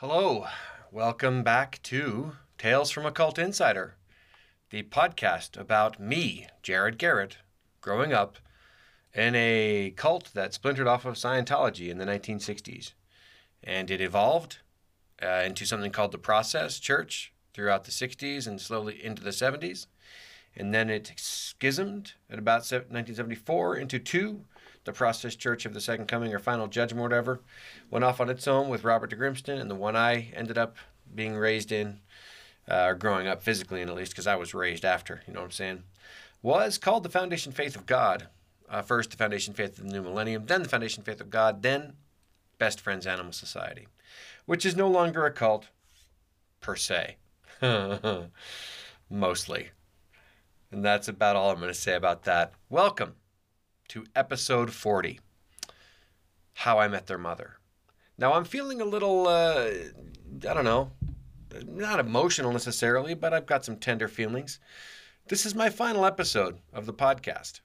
Hello, welcome back to Tales from a Cult Insider, the podcast about me, Jared Garrett, growing up in a cult that splintered off of Scientology in the 1960s. And it evolved uh, into something called the Process Church throughout the 60s and slowly into the 70s. And then it schismed at about 1974 into two the Process Church of the Second Coming or Final Judgment, whatever, went off on its own with Robert de Grimston, and the one I ended up being raised in, uh, or growing up physically in at least, because I was raised after, you know what I'm saying, was called the Foundation Faith of God. Uh, first, the Foundation Faith of the New Millennium, then the Foundation Faith of God, then Best Friends Animal Society, which is no longer a cult per se. Mostly. And that's about all I'm going to say about that. Welcome to episode 40 How I Met Their Mother. Now, I'm feeling a little, uh, I don't know, not emotional necessarily, but I've got some tender feelings. This is my final episode of the podcast.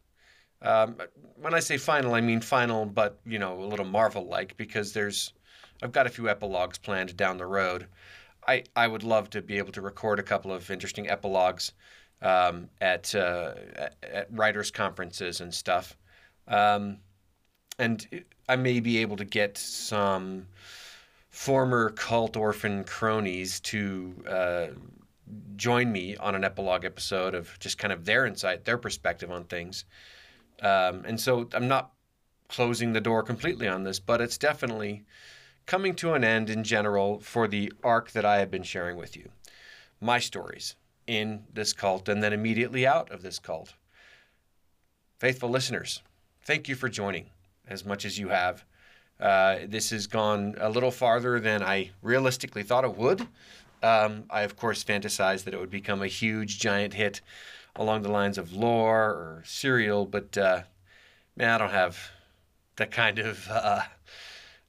Um, when I say final, I mean final, but you know, a little Marvel-like because there's, I've got a few epilogues planned down the road. I I would love to be able to record a couple of interesting epilogues um, at, uh, at writers' conferences and stuff. Um, and I may be able to get some former cult orphan cronies to uh, join me on an epilogue episode of just kind of their insight, their perspective on things. Um, and so I'm not closing the door completely on this, but it's definitely coming to an end in general for the arc that I have been sharing with you. My stories in this cult and then immediately out of this cult. Faithful listeners, thank you for joining as much as you have. Uh, this has gone a little farther than I realistically thought it would. Um, I, of course, fantasized that it would become a huge, giant hit along the lines of lore or serial, but uh, man, I don't have the kind of uh,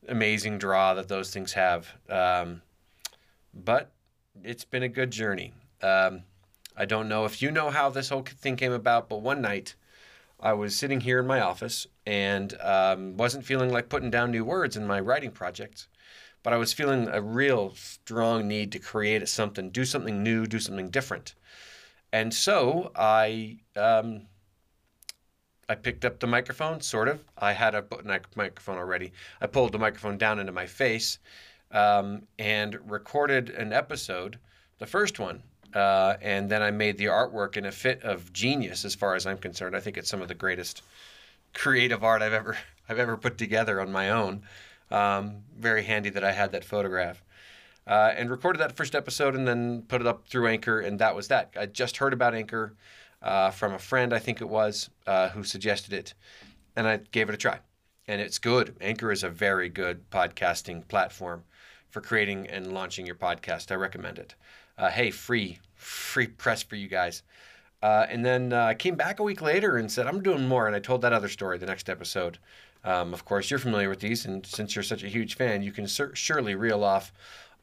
amazing draw that those things have. Um, but it's been a good journey. Um, I don't know if you know how this whole thing came about, but one night I was sitting here in my office and um, wasn't feeling like putting down new words in my writing projects, but I was feeling a real strong need to create something, do something new, do something different. And so I um, I picked up the microphone, sort of. I had a microphone already. I pulled the microphone down into my face um, and recorded an episode, the first one, uh, and then I made the artwork in a fit of genius, as far as I'm concerned. I think it's some of the greatest creative art I've ever I've ever put together on my own. Um, very handy that I had that photograph. Uh, and recorded that first episode and then put it up through Anchor, and that was that. I just heard about Anchor uh, from a friend, I think it was, uh, who suggested it, and I gave it a try. And it's good. Anchor is a very good podcasting platform for creating and launching your podcast. I recommend it. Uh, hey, free, free press for you guys. Uh, and then uh, I came back a week later and said, I'm doing more. And I told that other story the next episode. Um, of course, you're familiar with these. And since you're such a huge fan, you can sur- surely reel off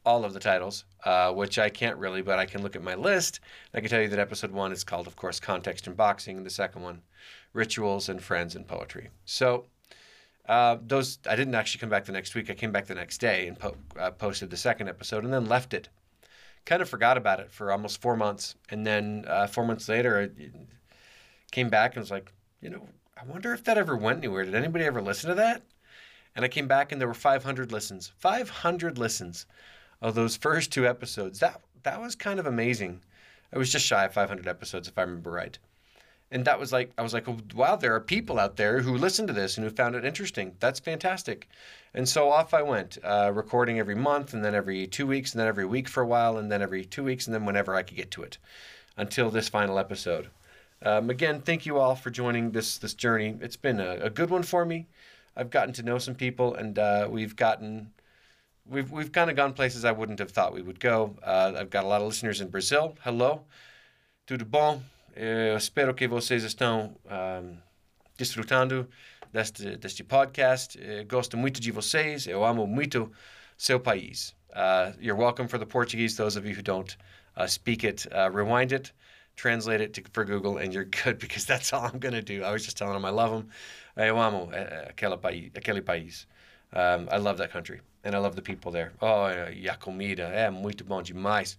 all of the titles, uh, which I can't really, but I can look at my list. I can tell you that episode one is called, of course, Context and Boxing. And the second one, Rituals and Friends and Poetry. So uh, those I didn't actually come back the next week. I came back the next day and po- uh, posted the second episode and then left it kind of forgot about it for almost four months. And then uh, four months later, I came back and was like, you know, I wonder if that ever went anywhere. Did anybody ever listen to that? And I came back and there were 500 listens. 500 listens of those first two episodes. That that was kind of amazing. I was just shy of 500 episodes, if I remember right and that was like I was like, wow, there are people out there who listen to this and who found it interesting. That's fantastic. And so off I went, uh, recording every month, and then every two weeks, and then every week for a while, and then every two weeks, and then whenever I could get to it, until this final episode. Um, again, thank you all for joining this this journey. It's been a, a good one for me. I've gotten to know some people, and uh, we've gotten we've we've kind of gone places I wouldn't have thought we would go. Uh, I've got a lot of listeners in Brazil. Hello, tudo bom? Eu espero que vocês estão um, desfrutando deste, deste podcast. Eu gosto muito de vocês. Eu amo muito seu país. Uh, you're welcome for the Portuguese, those of you who don't uh, speak it. Uh, rewind it, translate it to, for Google, and you're good because that's all I'm going to do. I was just telling them I love them. Eu amo aquele país. Aquele país. Um, I love that country and I love the people there. Oh, ya comida é muito bom demais.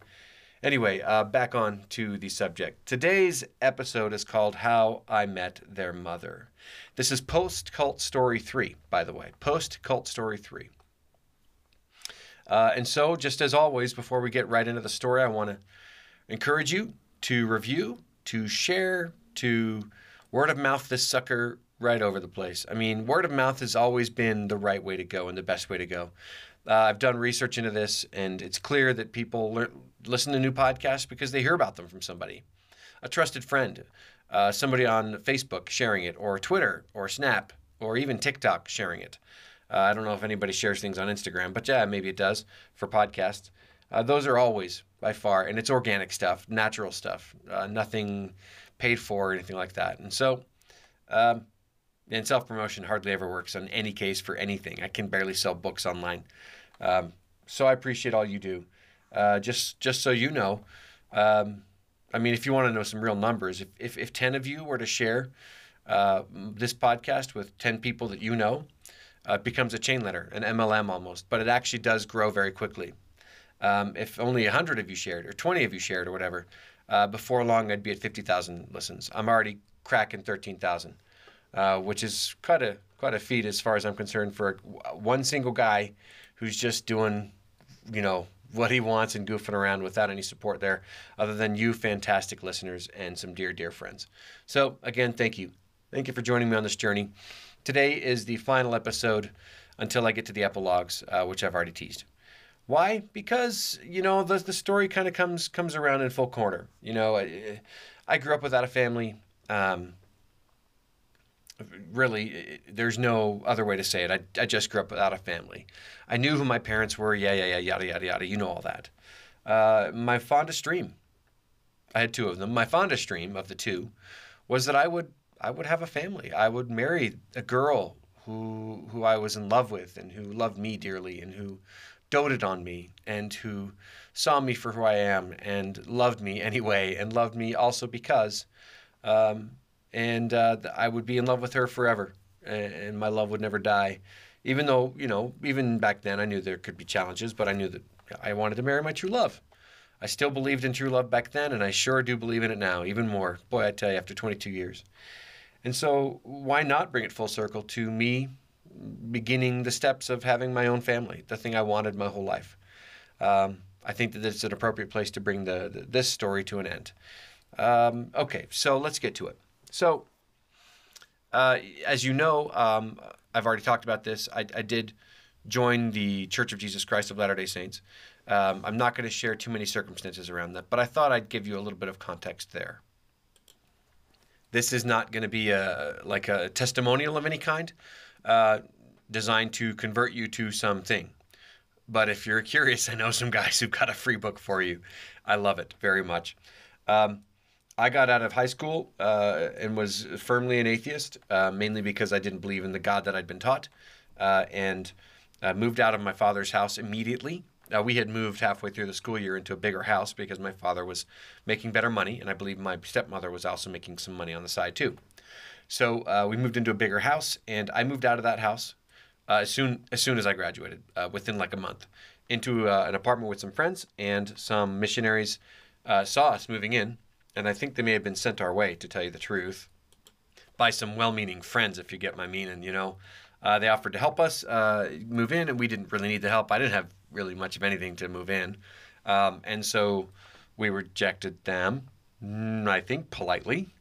Anyway, uh, back on to the subject. Today's episode is called How I Met Their Mother. This is Post Cult Story 3, by the way. Post Cult Story 3. Uh, and so, just as always, before we get right into the story, I want to encourage you to review, to share, to word of mouth this sucker right over the place. I mean, word of mouth has always been the right way to go and the best way to go. Uh, I've done research into this, and it's clear that people learn, listen to new podcasts because they hear about them from somebody, a trusted friend, uh, somebody on Facebook sharing it, or Twitter, or Snap, or even TikTok sharing it. Uh, I don't know if anybody shares things on Instagram, but yeah, maybe it does for podcasts. Uh, those are always by far, and it's organic stuff, natural stuff, uh, nothing paid for or anything like that. And so, um, and self promotion hardly ever works on any case for anything. I can barely sell books online. Um, so I appreciate all you do. Uh, just just so you know, um, I mean, if you want to know some real numbers, if, if, if 10 of you were to share uh, this podcast with 10 people that you know, uh, it becomes a chain letter, an MLM almost, but it actually does grow very quickly. Um, if only 100 of you shared, or 20 of you shared, or whatever, uh, before long I'd be at 50,000 listens. I'm already cracking 13,000, uh, which is quite a quite a feat as far as I'm concerned for one single guy who's just doing, you know, what he wants and goofing around without any support there, other than you, fantastic listeners, and some dear, dear friends. So, again, thank you. Thank you for joining me on this journey. Today is the final episode until I get to the epilogues, uh, which I've already teased. Why? Because you know the the story kind of comes comes around in full corner. You know, I, I grew up without a family. Um, really, there's no other way to say it. I, I just grew up without a family. I knew who my parents were. Yeah, yeah, yeah, yada, yada, yada. You know all that. Uh, my fondest dream, I had two of them. My fondest dream of the two was that I would I would have a family. I would marry a girl who who I was in love with and who loved me dearly and who doted on me and who saw me for who I am and loved me anyway and loved me also because um, and uh, I would be in love with her forever, and my love would never die. Even though you know, even back then, I knew there could be challenges, but I knew that I wanted to marry my true love. I still believed in true love back then, and I sure do believe in it now, even more. Boy, I tell you, after 22 years. And so, why not bring it full circle to me beginning the steps of having my own family, the thing I wanted my whole life? Um, I think that it's an appropriate place to bring the, the this story to an end. Um, okay, so let's get to it. So, uh, as you know, um, I've already talked about this. I, I, did join the Church of Jesus Christ of Latter day Saints. Um, I'm not going to share too many circumstances around that, but I thought I'd give you a little bit of context there. This is not going to be a like a testimonial of any kind, uh, designed to convert you to something. But if you're curious, I know some guys who've got a free book for you. I love it very much. Um, I got out of high school uh, and was firmly an atheist, uh, mainly because I didn't believe in the God that I'd been taught, uh, and moved out of my father's house immediately. we had moved halfway through the school year into a bigger house because my father was making better money, and I believe my stepmother was also making some money on the side too. So uh, we moved into a bigger house, and I moved out of that house uh, as soon as soon as I graduated, uh, within like a month, into an apartment with some friends and some missionaries. saw us moving in and I think they may have been sent our way, to tell you the truth, by some well meaning friends, if you get my meaning, you know. Uh, they offered to help us uh, move in, and we didn't really need the help. I didn't have really much of anything to move in. Um, and so we rejected them, mm, I think politely.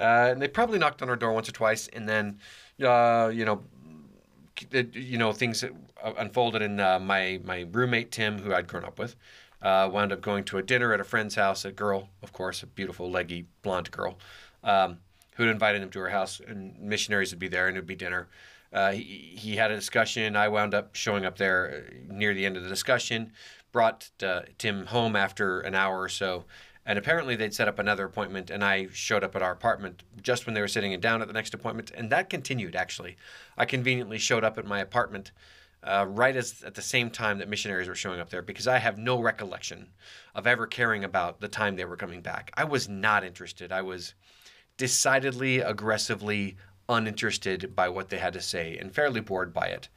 Uh, and they probably knocked on our door once or twice, and then, uh, you know, you know, things unfolded. And uh, my my roommate Tim, who I'd grown up with, uh, wound up going to a dinner at a friend's house. A girl, of course, a beautiful, leggy, blonde girl, um, who'd invited him to her house, and missionaries would be there, and it'd be dinner. Uh, he, he had a discussion. I wound up showing up there uh, near the end of the discussion, brought uh, Tim home after an hour or so, and apparently they'd set up another appointment, and I showed up at our apartment just when they were sitting down at the next appointment, and that continued actually. I conveniently showed up at my apartment uh, right as at the same time that missionaries were showing up there because I have no recollection of ever caring about the time they were coming back. I was not interested. I was decidedly, aggressively uninterested by what they had to say and fairly bored by it.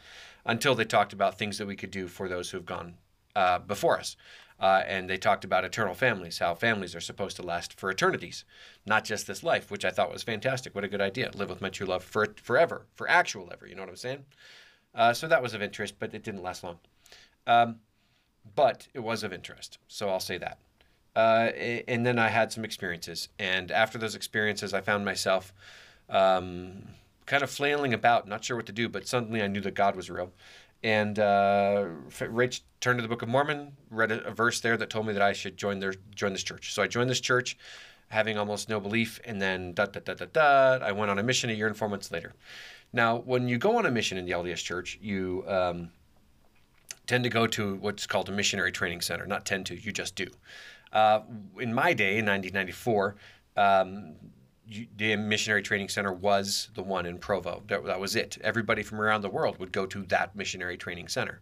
until they talked about things that we could do for those who have gone uh, before us. Uh, and they talked about eternal families, how families are supposed to last for eternities, not just this life, which I thought was fantastic. What a good idea. Live with my true love for forever, for actual ever. You know what I'm saying? Uh, so that was of interest, but it didn't last long. Um, but it was of interest. So I'll say that. Uh, and then I had some experiences. And after those experiences, I found myself um, kind of flailing about, not sure what to do, but suddenly I knew that God was real. And uh, Rach turned to the Book of Mormon, read a, a, verse there that told me that I should join their join this church. So I joined this church, having almost no belief, and then da da da da da. I went on a mission a year and four months later. Now, when you go on a mission in the LDS Church, you um, tend to go to what's called a missionary training center. Not tend to, you just do. Uh, in my day, in 1994, um, the missionary training center was the one in Provo. That, that, was it. Everybody from around the world would go to that missionary training center.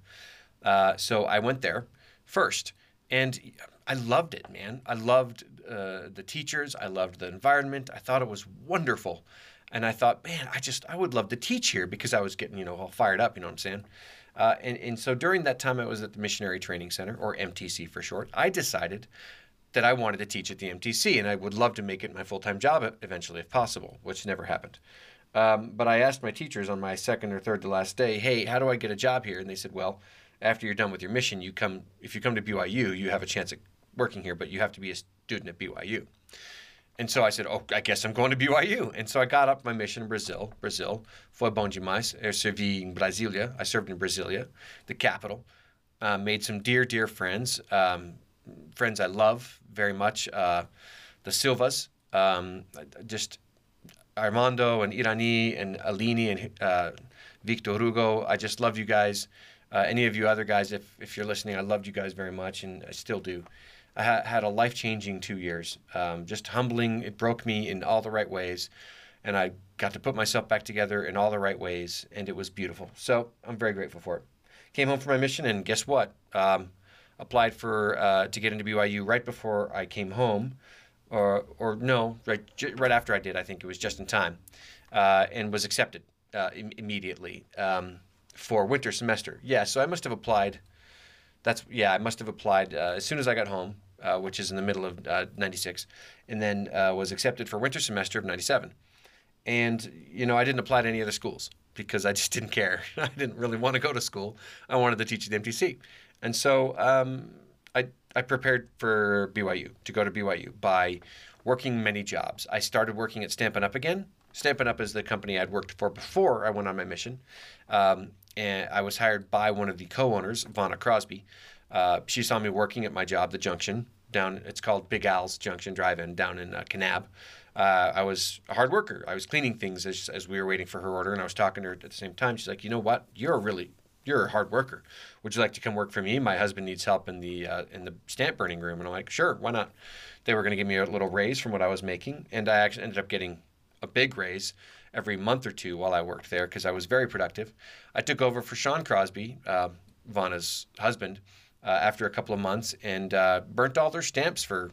Uh, so I went there first, and I loved it, man. I loved uh, the teachers. I loved the environment. I thought it was wonderful, and I thought, man, I just I would love to teach here because I was getting you know all fired up. You know what I'm saying? Uh, and, and so during that time I was at the Missionary Training Center, or MTC for short, I decided that I wanted to teach at the MTC and I would love to make it my full time job eventually if possible, which never happened. Um, but I asked my teachers on my second or third to last day, hey, how do I get a job here? And they said, well, after you're done with your mission, you come if you come to BYU, you have a chance at working here, but you have to be a student at BYU. And so I said, oh, I guess I'm going to BYU. And so I got up my mission in Brazil. Brazil. Foi bom demais. Eu servi em Brasília. I served in Brasilia, the capital. Uh, made some dear, dear friends. Um, friends I love very much. Uh, the Silvas. Um, just Armando and Irani and Alini and uh, Victor Hugo. I just love you guys. Uh, any of you other guys, if, if you're listening, I loved you guys very much and I still do. I ha- had a life changing two years, um, just humbling. It broke me in all the right ways, and I got to put myself back together in all the right ways, and it was beautiful. So I'm very grateful for it. Came home from my mission, and guess what? Um, applied for uh, to get into BYU right before I came home, or or no, right right after I did. I think it was just in time, uh, and was accepted uh, Im- immediately um, for winter semester. Yeah, so I must have applied. That's yeah, I must have applied uh, as soon as I got home uh, which is in the middle of uh, 96, and then uh, was accepted for winter semester of 97. And, you know, I didn't apply to any other schools because I just didn't care. I didn't really want to go to school. I wanted to teach at MTC. And so um, I, I prepared for BYU, to go to BYU by working many jobs. I started working at Stampin' Up! again. Stampin' Up! is the company I'd worked for before I went on my mission. Um, and I was hired by one of the co-owners, Vonna Crosby. Uh, she saw me working at my job, the Junction, down. It's called Big Al's Junction Drive-In down in uh, Kanab. Uh, I was a hard worker. I was cleaning things as, as we were waiting for her order, and I was talking to her at the same time. She's like, "You know what? You're a really you're a hard worker. Would you like to come work for me? My husband needs help in the uh, in the stamp burning room." And I'm like, "Sure, why not?" They were going to give me a little raise from what I was making, and I actually ended up getting a big raise every month or two while I worked there because I was very productive. I took over for Sean Crosby, uh, Vonna's husband, after a couple of months and uh, burnt all their stamps for,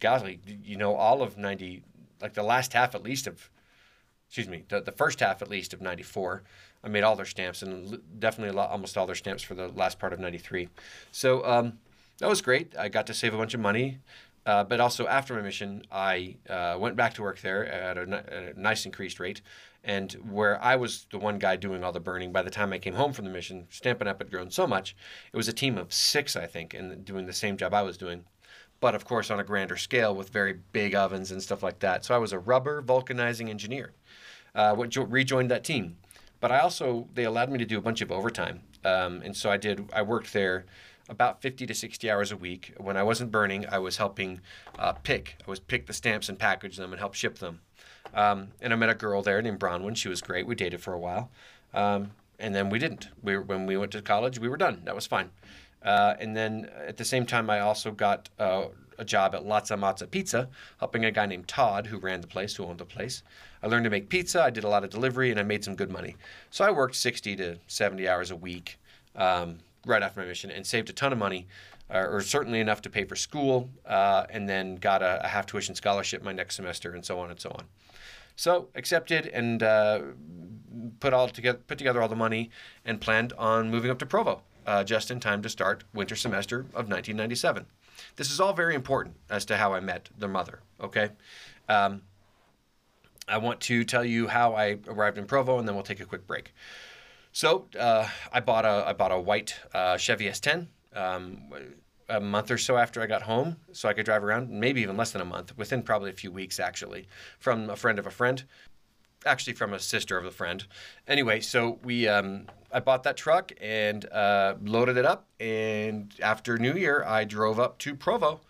golly, you know, all of 90, like the last half at least of, excuse me, the, the first half at least of 94. I made all their stamps and definitely lot, almost all their stamps for the last part of 93. So um, that was great. I got to save a bunch of money. Uh, but also after my mission, I uh, went back to work there at a, a, nice increased rate. And where I was the one guy doing all the burning, by the time I came home from the mission, Stampin' Up! had grown so much. It was a team of six, I think, and doing the same job I was doing. But of course, on a grander scale with very big ovens and stuff like that. So I was a rubber vulcanizing engineer. Uh, rejoined that team. But I also, they allowed me to do a bunch of overtime. Um, and so I did, I worked there about 50 to 60 hours a week. When I wasn't burning, I was helping uh, pick. I was pick the stamps and package them and help ship them. Um, and I met a girl there named Bronwyn. She was great. We dated for a while. Um, and then we didn't. We were, when we went to college, we were done. That was fine. Uh, and then at the same time, I also got uh, a job at Latza Matza Pizza, helping a guy named Todd who ran the place, who owned the place. I learned to make pizza. I did a lot of delivery, and I made some good money. So I worked 60 to 70 hours a week um, right after my mission and saved a ton of money, uh, or certainly enough to pay for school, uh, and then got a, a half tuition scholarship my next semester, and so on and so on. So accepted and uh, put all together, put together all the money, and planned on moving up to Provo uh, just in time to start winter semester of 1997. This is all very important as to how I met their mother. Okay. Um, I want to tell you how I arrived in Provo, and then we'll take a quick break. So uh, I bought a I bought a white uh, Chevy S10 um, a month or so after I got home, so I could drive around. Maybe even less than a month, within probably a few weeks actually, from a friend of a friend, actually from a sister of a friend. Anyway, so we um, I bought that truck and uh, loaded it up, and after New Year, I drove up to Provo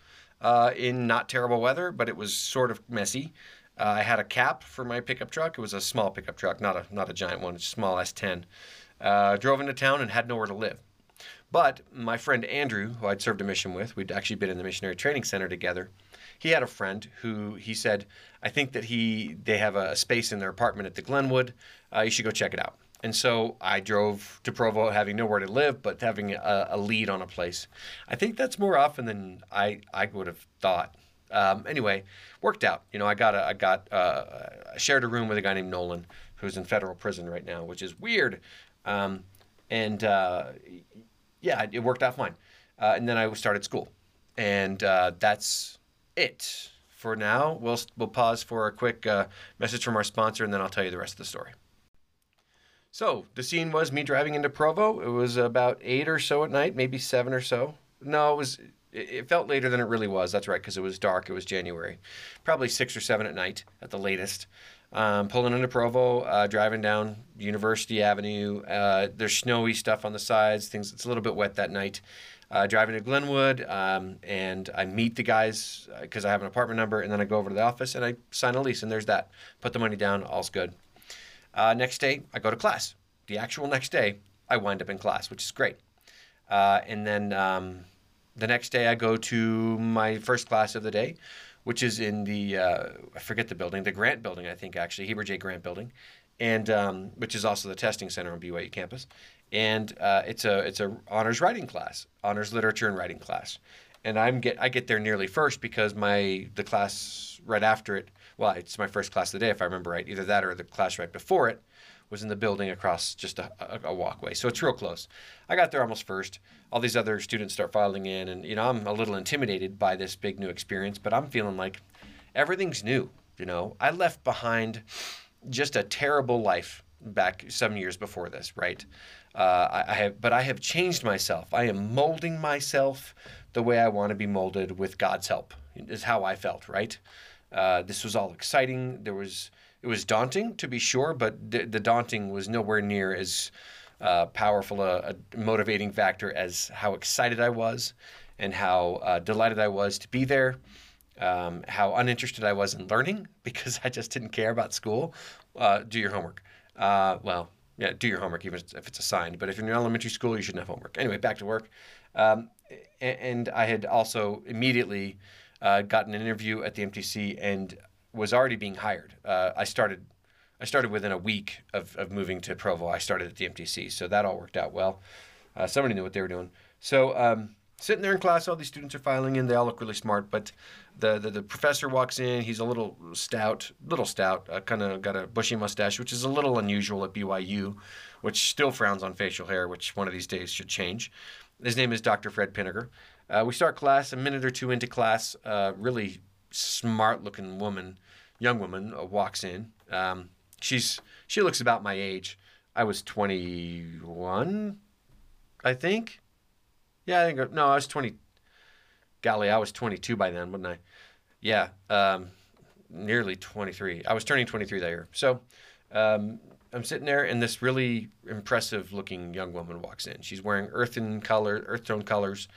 uh, in not terrible weather, but it was sort of messy. Uh, I had a cap for my pickup truck. It was a small pickup truck, not a not a giant one, it's a small S10. Uh, drove into town and had nowhere to live. But my friend Andrew, who I'd served a mission with, we'd actually been in the missionary training center together. He had a friend who he said, "I think that he they have a space in their apartment at the Glenwood. Uh, you should go check it out." And so I drove to Provo, having nowhere to live, but having a, a lead on a place. I think that's more often than I I would have thought. Um, anyway, worked out. You know, I got a, I got uh, I shared a room with a guy named Nolan who's in federal prison right now, which is weird. Um, and uh, yeah, it worked out fine. Uh, and then I started school, and uh, that's it for now. We'll we'll pause for a quick uh, message from our sponsor, and then I'll tell you the rest of the story. So the scene was me driving into Provo. It was about eight or so at night, maybe seven or so. No, it was it felt later than it really was. That's right, because it was dark. It was January, probably six or seven at night at the latest. Um, pulling into Provo, uh, driving down University Avenue. Uh, there's snowy stuff on the sides. Things. It's a little bit wet that night. Uh, driving to Glenwood, um, and I meet the guys because uh, I have an apartment number, and then I go over to the office and I sign a lease, and there's that. Put the money down. All's good. Uh, next day, I go to class. The actual next day, I wind up in class, which is great. Uh, and then. Um, the next day, I go to my first class of the day, which is in the uh, I forget the building, the Grant Building, I think actually Heber J. Grant Building, and um, which is also the testing center on BYU campus, and uh, it's a it's a honors writing class, honors literature and writing class, and I'm get I get there nearly first because my the class right after it, well, it's my first class of the day if I remember right, either that or the class right before it was in the building across just a, a, a, walkway. So it's real close. I got there almost first. All these other students start filing in, and you know I'm a little intimidated by this big new experience, but I'm feeling like everything's new. You know, I left behind just a terrible life back seven years before this, right? Uh, I, I have, but I have changed myself. I am molding myself the way I want to be molded with God's help. Is how I felt, right? Uh, this was all exciting. There was it was daunting to be sure, but the, daunting was nowhere near as uh, powerful a, a, motivating factor as how excited I was and how uh, delighted I was to be there. Um, how uninterested I was in learning because I just didn't care about school. Uh, do your homework. Uh, well, yeah, do your homework even if it's assigned. But if you're in elementary school, you shouldn't have homework. Anyway, back to work. Um, and I had also immediately uh, gotten an interview at the MTC and was already being hired. Uh, I started I started within a week of, of moving to Provo. I started at the MTC, so that all worked out well. Uh, somebody knew what they were doing. So um, sitting there in class, all these students are filing in. They all look really smart, but the the, the professor walks in. He's a little stout, little stout, uh, kind of got a bushy mustache, which is a little unusual at BYU, which still frowns on facial hair, which one of these days should change. His name is Dr. Fred Pinniger. Uh, we start class a minute or two into class. Uh, really smart looking woman young woman uh, walks in. Um, she's she looks about my age. I was 21, I think. Yeah, I think no, I was 20. Golly, I was 22 by then, wasn't I? Yeah, um, nearly 23. I was turning 23 that year. So um, I'm sitting there, and this really impressive looking young woman walks in. She's wearing earth and color, earth tone colors.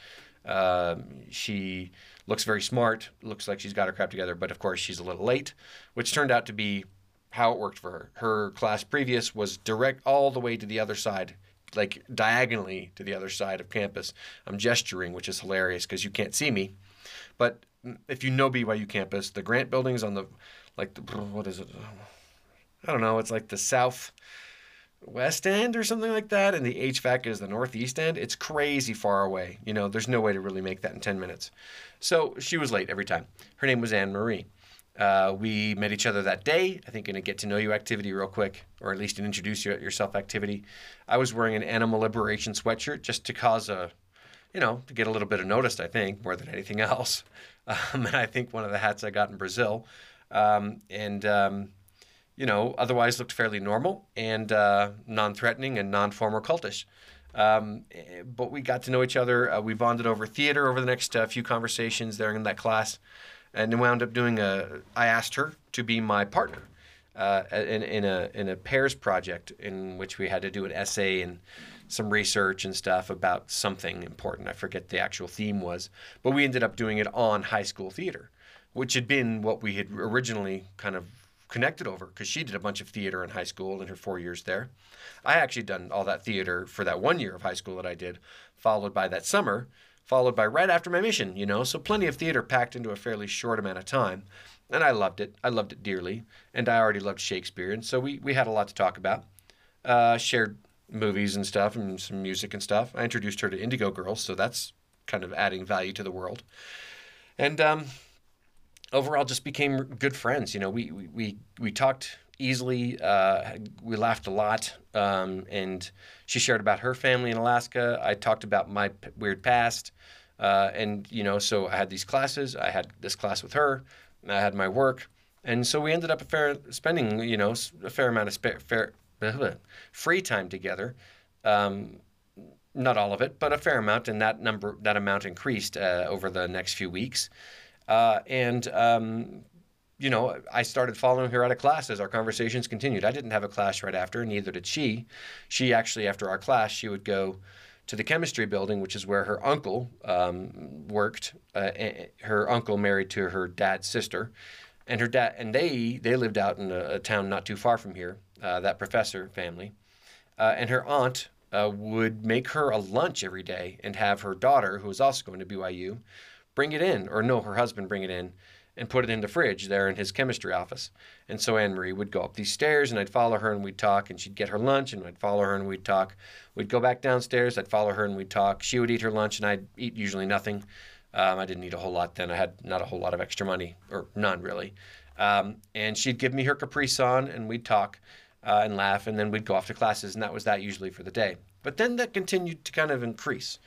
Um, she looks very smart, looks like she's got her crap together, but of course she's a little late, which turned out to be how it worked for her. Her class previous was direct all the way to the other side, like diagonally to the other side of campus. I'm gesturing, which is hilarious because you can't see me. But if you know BYU campus, the Grant building is on the, like, the, what is it? I don't know. It's like the south west end or something like that, and the HFAC is the northeast end. It's crazy far away. You know, there's no way to really make that in 10 minutes. So she was late every time. Her name was Anne Marie. Uh, we met each other that day. I think in a get to know you activity, real quick, or at least an introduce yourself activity. I was wearing an animal liberation sweatshirt just to cause a, you know, to get a little bit of notice. I think more than anything else. Um, and I think one of the hats I got in Brazil, um, and um, you know, otherwise looked fairly normal and uh, non-threatening and non-former cultish. Um, but we got to know each other. Uh, we bonded over theater over the next uh, few conversations there in that class, and then wound up doing a. I asked her to be my partner uh, in, in a in a pairs project in which we had to do an essay and some research and stuff about something important. I forget the actual theme was, but we ended up doing it on high school theater, which had been what we had originally kind of connected over because she did a bunch of theater in high school in her four years there. I actually done all that theater for that one year of high school that I did, followed by that summer, followed by right after my mission, you know, so plenty of theater packed into a fairly short amount of time. And I loved it. I loved it dearly. And I already loved Shakespeare. And so we, we had a lot to talk about. Uh, shared movies and stuff and some music and stuff. I introduced her to Indigo Girls, so that's kind of adding value to the world. And um, overall just became good friends. You know, we we we, we talked easily. Uh, we laughed a lot, um, and she shared about her family in Alaska. I talked about my p- weird past, uh, and you know, so I had these classes. I had this class with her. I had my work, and so we ended up a fair, spending you know a fair amount of fair, free time together. Um, not all of it, but a fair amount, and that number that amount increased uh, over the next few weeks. Uh, and um, you know, I started following her out of class as our conversations continued. I didn't have a class right after, neither did she. She actually, after our class, she would go to the chemistry building, which is where her uncle um, worked. Uh, her uncle married to her dad's sister, and her dad and they they lived out in a, a town not too far from here. Uh, that professor family, uh, and her aunt uh, would make her a lunch every day and have her daughter, who was also going to BYU, bring it in, or no, her husband bring it in and put it in the fridge there in his chemistry office. And so Anne Marie would go up these stairs and I'd follow her and we'd talk and she'd get her lunch and I'd follow her and we'd talk. We'd go back downstairs, I'd follow her and we'd talk. She would eat her lunch and I'd eat usually nothing. Um, I didn't eat a whole lot then. I had not a whole lot of extra money, or none really. Um, and she'd give me her Capri Sun and we'd talk uh, and laugh and then we'd go off to classes and that was that usually for the day. But then that continued to kind of increase.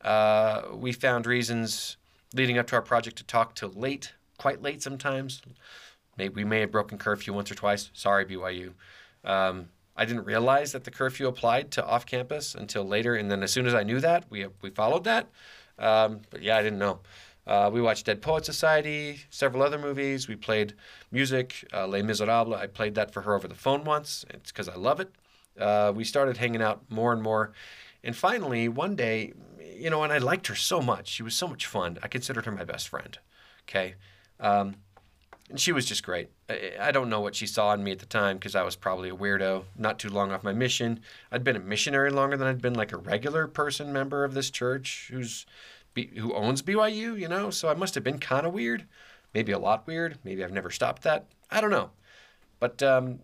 Uh, we found reasons leading up to our project to talk till late, quite late sometimes. Maybe we may have broken curfew once or twice. Sorry, BYU. Um, I didn't realize that the curfew applied to off campus until later, and then as soon as I knew that, we we followed that. Um, but yeah, I didn't know. Uh, we watched Dead Poet Society, several other movies. We played music, uh, Les Miserables. I played that for her over the phone once. It's because I love it. Uh, we started hanging out more and more. And finally, one day, you know, and I liked her so much. She was so much fun. I considered her my best friend. Okay. Um, and she was just great. I, I, don't know what she saw in me at the time because I was probably a weirdo, not too long off my mission. I'd been a missionary longer than I'd been like a regular person member of this church who's who owns BYU, you know? So I must have been kind of weird, maybe a lot weird. Maybe I've never stopped that. I don't know. But um,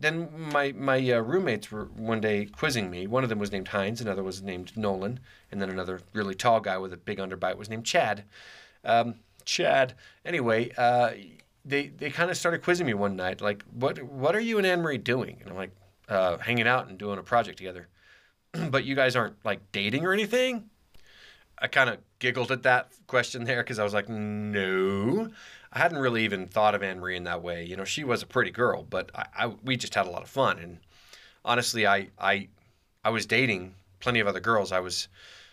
then my my uh, roommates were one day quizzing me. One of them was named Heinz, another was named Nolan, and then another really tall guy with a big underbite was named Chad. Um, Chad. Anyway, uh, they they kind of started quizzing me one night, like, "What what are you and Anne Marie doing?" And I'm like, uh, "Hanging out and doing a project together." but you guys aren't like dating or anything. I kind of giggled at that question there because I was like, "No." I hadn't really even thought of Anne Marie in that way. You know, she was a pretty girl, but I, I, we just had a lot of fun. And honestly, I, I, I was dating plenty of other girls. I was,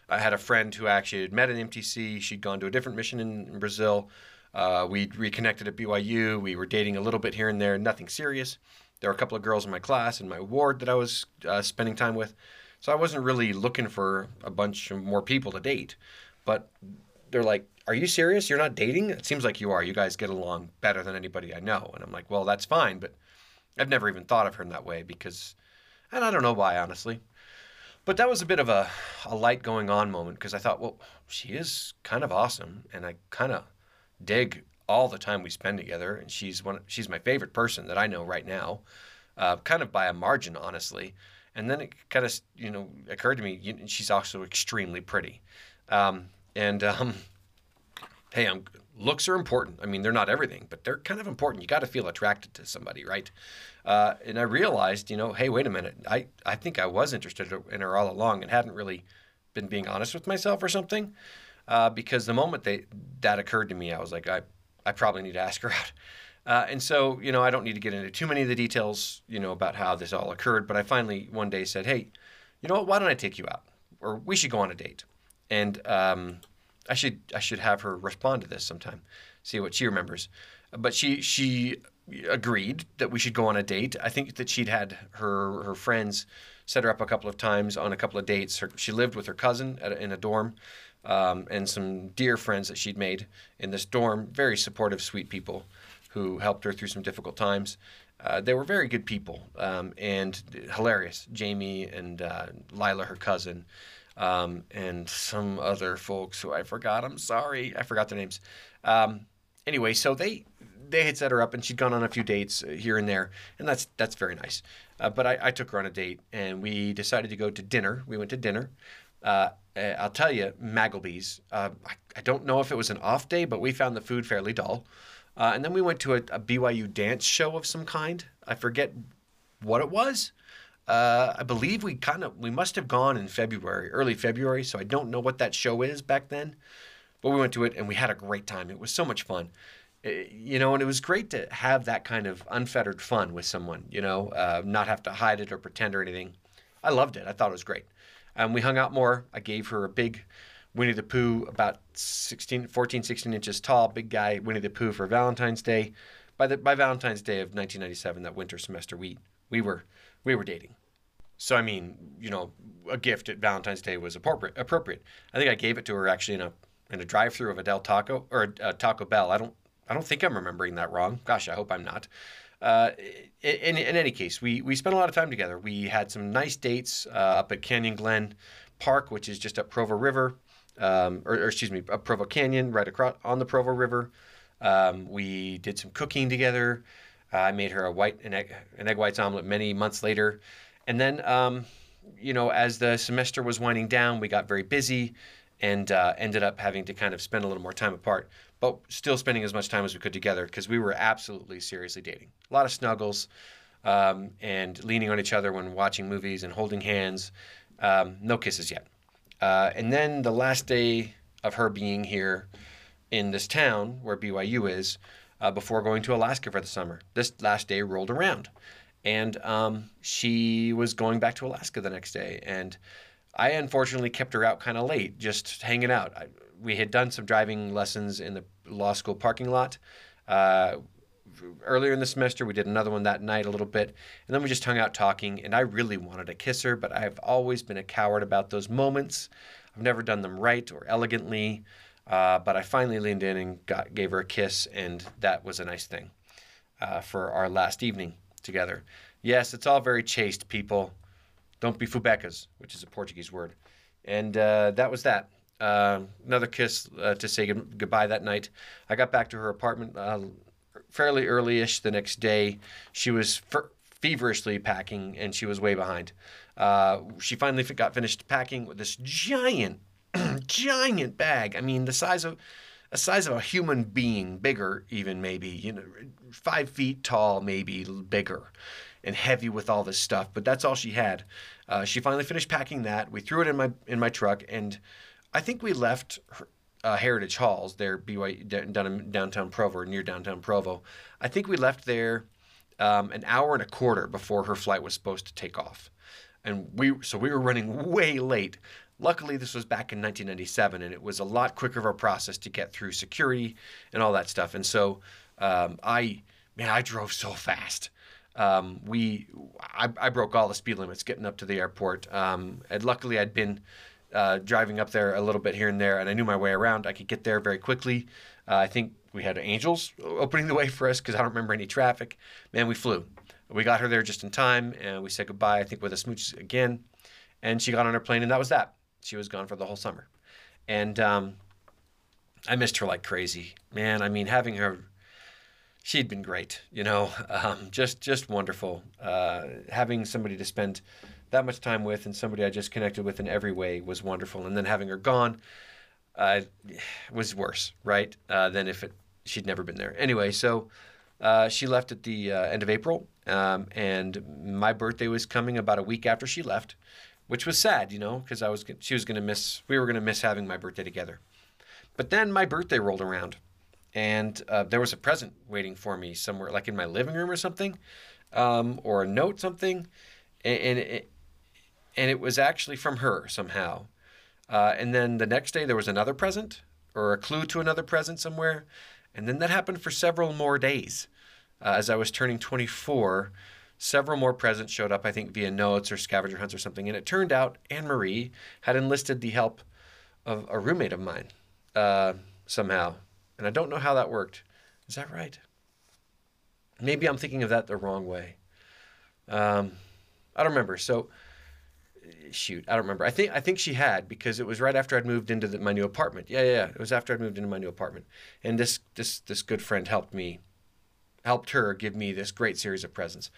I had a friend who actually had met at MTC. She'd gone to a different mission in, in Brazil. Uh, we reconnected at BYU. We were dating a little bit here and there, nothing serious. There were a couple of girls in my class and my ward that I was uh, spending time with. So I wasn't really looking for a bunch of more people to date. But they're like, are you serious? You're not dating? It seems like you are. You guys get along better than anybody I know. And I'm like, well, that's fine, but I've never even thought of her in that way because, and I don't know why, honestly. But that was a bit of a, a light going on moment because I thought, well, she is kind of awesome. And I kind of dig all the time we spend together. And she's one, she's my favorite person that I know right now, uh, kind of by a margin, honestly. And then it kind of, you know, occurred to me, she's also extremely pretty. Um, and um, hey, I'm looks are important. I mean, they're not everything, but they're kind of important. You got to feel attracted to somebody, right? Uh, and I realized, you know, hey, wait a minute. I, I think I was interested in her all along and hadn't really been being honest with myself or something. Uh, because the moment they, that occurred to me, I was like, I, I probably need to ask her out. Uh, and so, you know, I don't need to get into too many of the details, you know, about how this all occurred. But I finally one day said, hey, you know what? Why don't I take you out? Or we should go on a date. And um, I should I should have her respond to this sometime, see what she remembers. But she she agreed that we should go on a date. I think that she'd had her her friends set her up a couple of times on a couple of dates. Her, she lived with her cousin a, in a dorm. Um, and some dear friends that she'd made in this dorm, very supportive, sweet people who helped her through some difficult times. Uh, they were very good people um, and hilarious. Jamie and uh, Lila, her cousin, um, and some other folks who I forgot. I'm sorry, I forgot their names. Um, anyway, so they they had set her up, and she'd gone on a few dates uh, here and there, and that's that's very nice. Uh, but I, I, took her on a date, and we decided to go to dinner. We went to dinner. Uh, uh I'll tell you, Magleby's. Uh, I, I, don't know if it was an off day, but we found the food fairly dull. Uh, and then we went to a, a BYU dance show of some kind. I forget what it was. Uh, I believe we kind of we must have gone in February, early February. So I don't know what that show is back then, but we went to it and we had a great time. It was so much fun, it, eh, you know, and it was great to have that kind of unfettered fun with someone. You know, uh, not have to hide it or pretend or anything. I loved it. I thought it was great. Um, we hung out more. I gave her a big Winnie the Pooh, about 16, 14, 16 inches tall, big guy Winnie the Pooh for Valentine's Day. By the by Valentine's Day of 1997, that winter semester, we we were we were dating. So I mean, you know, a gift at Valentine's Day was appropriate. Appropriate. I think I gave it to her actually in a in a drive-through of a Del Taco or a, Taco Bell. I don't I don't think I'm remembering that wrong. Gosh, I hope I'm not. Uh, in, in any case, we we spent a lot of time together. We had some nice dates uh, up at Canyon Glen Park, which is just up Provo River, um, or, or, excuse me, up Provo Canyon, right across on the Provo River. Um, we did some cooking together. Uh, I made her a white an egg, an egg whites omelet many months later. And then, um, you know, as the semester was winding down, we got very busy and uh, ended up having to kind of spend a little more time apart, but still spending as much time as we could together because we were absolutely seriously dating. A lot of snuggles um, and leaning on each other when watching movies and holding hands. Um, no kisses yet. Uh, and then the last day of her being here in this town where BYU is, uh, before going to Alaska for the summer, this last day rolled around and um, she was going back to Alaska the next day. And I unfortunately kept her out kind of late, just hanging out. I, we had done some driving lessons in the law school parking lot. Uh, earlier in the semester, we did another one that night a little bit, and then we just hung out talking. And I really wanted to kiss her, but I've always been a coward about those moments. I've never done them right or elegantly, uh, but I finally leaned in and got, gave her a kiss, and that was a nice thing uh, for our last evening together. Yes, it's all very chaste, people. Don't be fubecas, which is a Portuguese word. And uh, that was that. Uh, another kiss uh, to say good- goodbye that night. I got back to her apartment uh, fairly early-ish the next day. She was feverishly packing, and she was way behind. Uh, she finally got finished packing with this giant, giant bag. I mean, the size of a size of a human being, bigger even maybe, you know, five feet tall, maybe bigger, and heavy with all this stuff. But that's all she had. Uh, she finally finished packing that. We threw it in my in my truck, and I think we left her, uh, Heritage Halls there, BYU down downtown Provo, near downtown Provo. I think we left there um, an hour and a quarter before her flight was supposed to take off, and we so we were running way late. Luckily, this was back in 1997, and it was a lot quicker of a process to get through security and all that stuff. And so, um, I man, I drove so fast. Um, we, I, I, broke all the speed limits getting up to the airport. Um, and luckily, I'd been uh, driving up there a little bit here and there, and I knew my way around. I could get there very quickly. Uh, I think we had angels opening the way for us because I don't remember any traffic. Man, we flew. We got her there just in time, and we said goodbye. I think with a smooch again, and she got on her plane, and that was that she was gone for the whole summer. And um, I missed her like crazy. Man, I mean, having her, she'd been great, you know, um, just, just wonderful. Uh, having somebody to spend that much time with and somebody I just connected with in every way was wonderful. And then having her gone, uh, was worse, right? Uh, than if it, she'd never been there. Anyway, so uh, she left at the uh, end of April, um, and my birthday was coming about a week after she left, which was sad, you know, because I was she was gonna miss we were gonna miss having my birthday together. But then my birthday rolled around, and uh, there was a present waiting for me somewhere, like in my living room or something, um, or a note something, and, and it, and it was actually from her somehow. Uh, and then the next day there was another present or a clue to another present somewhere. And then that happened for several more days. Uh, as I was turning 24, several more presents showed up, I think via notes or scavenger hunts or something. And it turned out Anne Marie had enlisted the help of a roommate of mine uh, somehow. And I don't know how that worked. Is that right? Maybe I'm thinking of that the wrong way. Um, I don't remember. So shoot, I don't remember. I think I think she had because it was right after I'd moved into the, my new apartment. Yeah, yeah, yeah, it was after I'd moved into my new apartment, and this this this good friend helped me, helped her give me this great series of presents.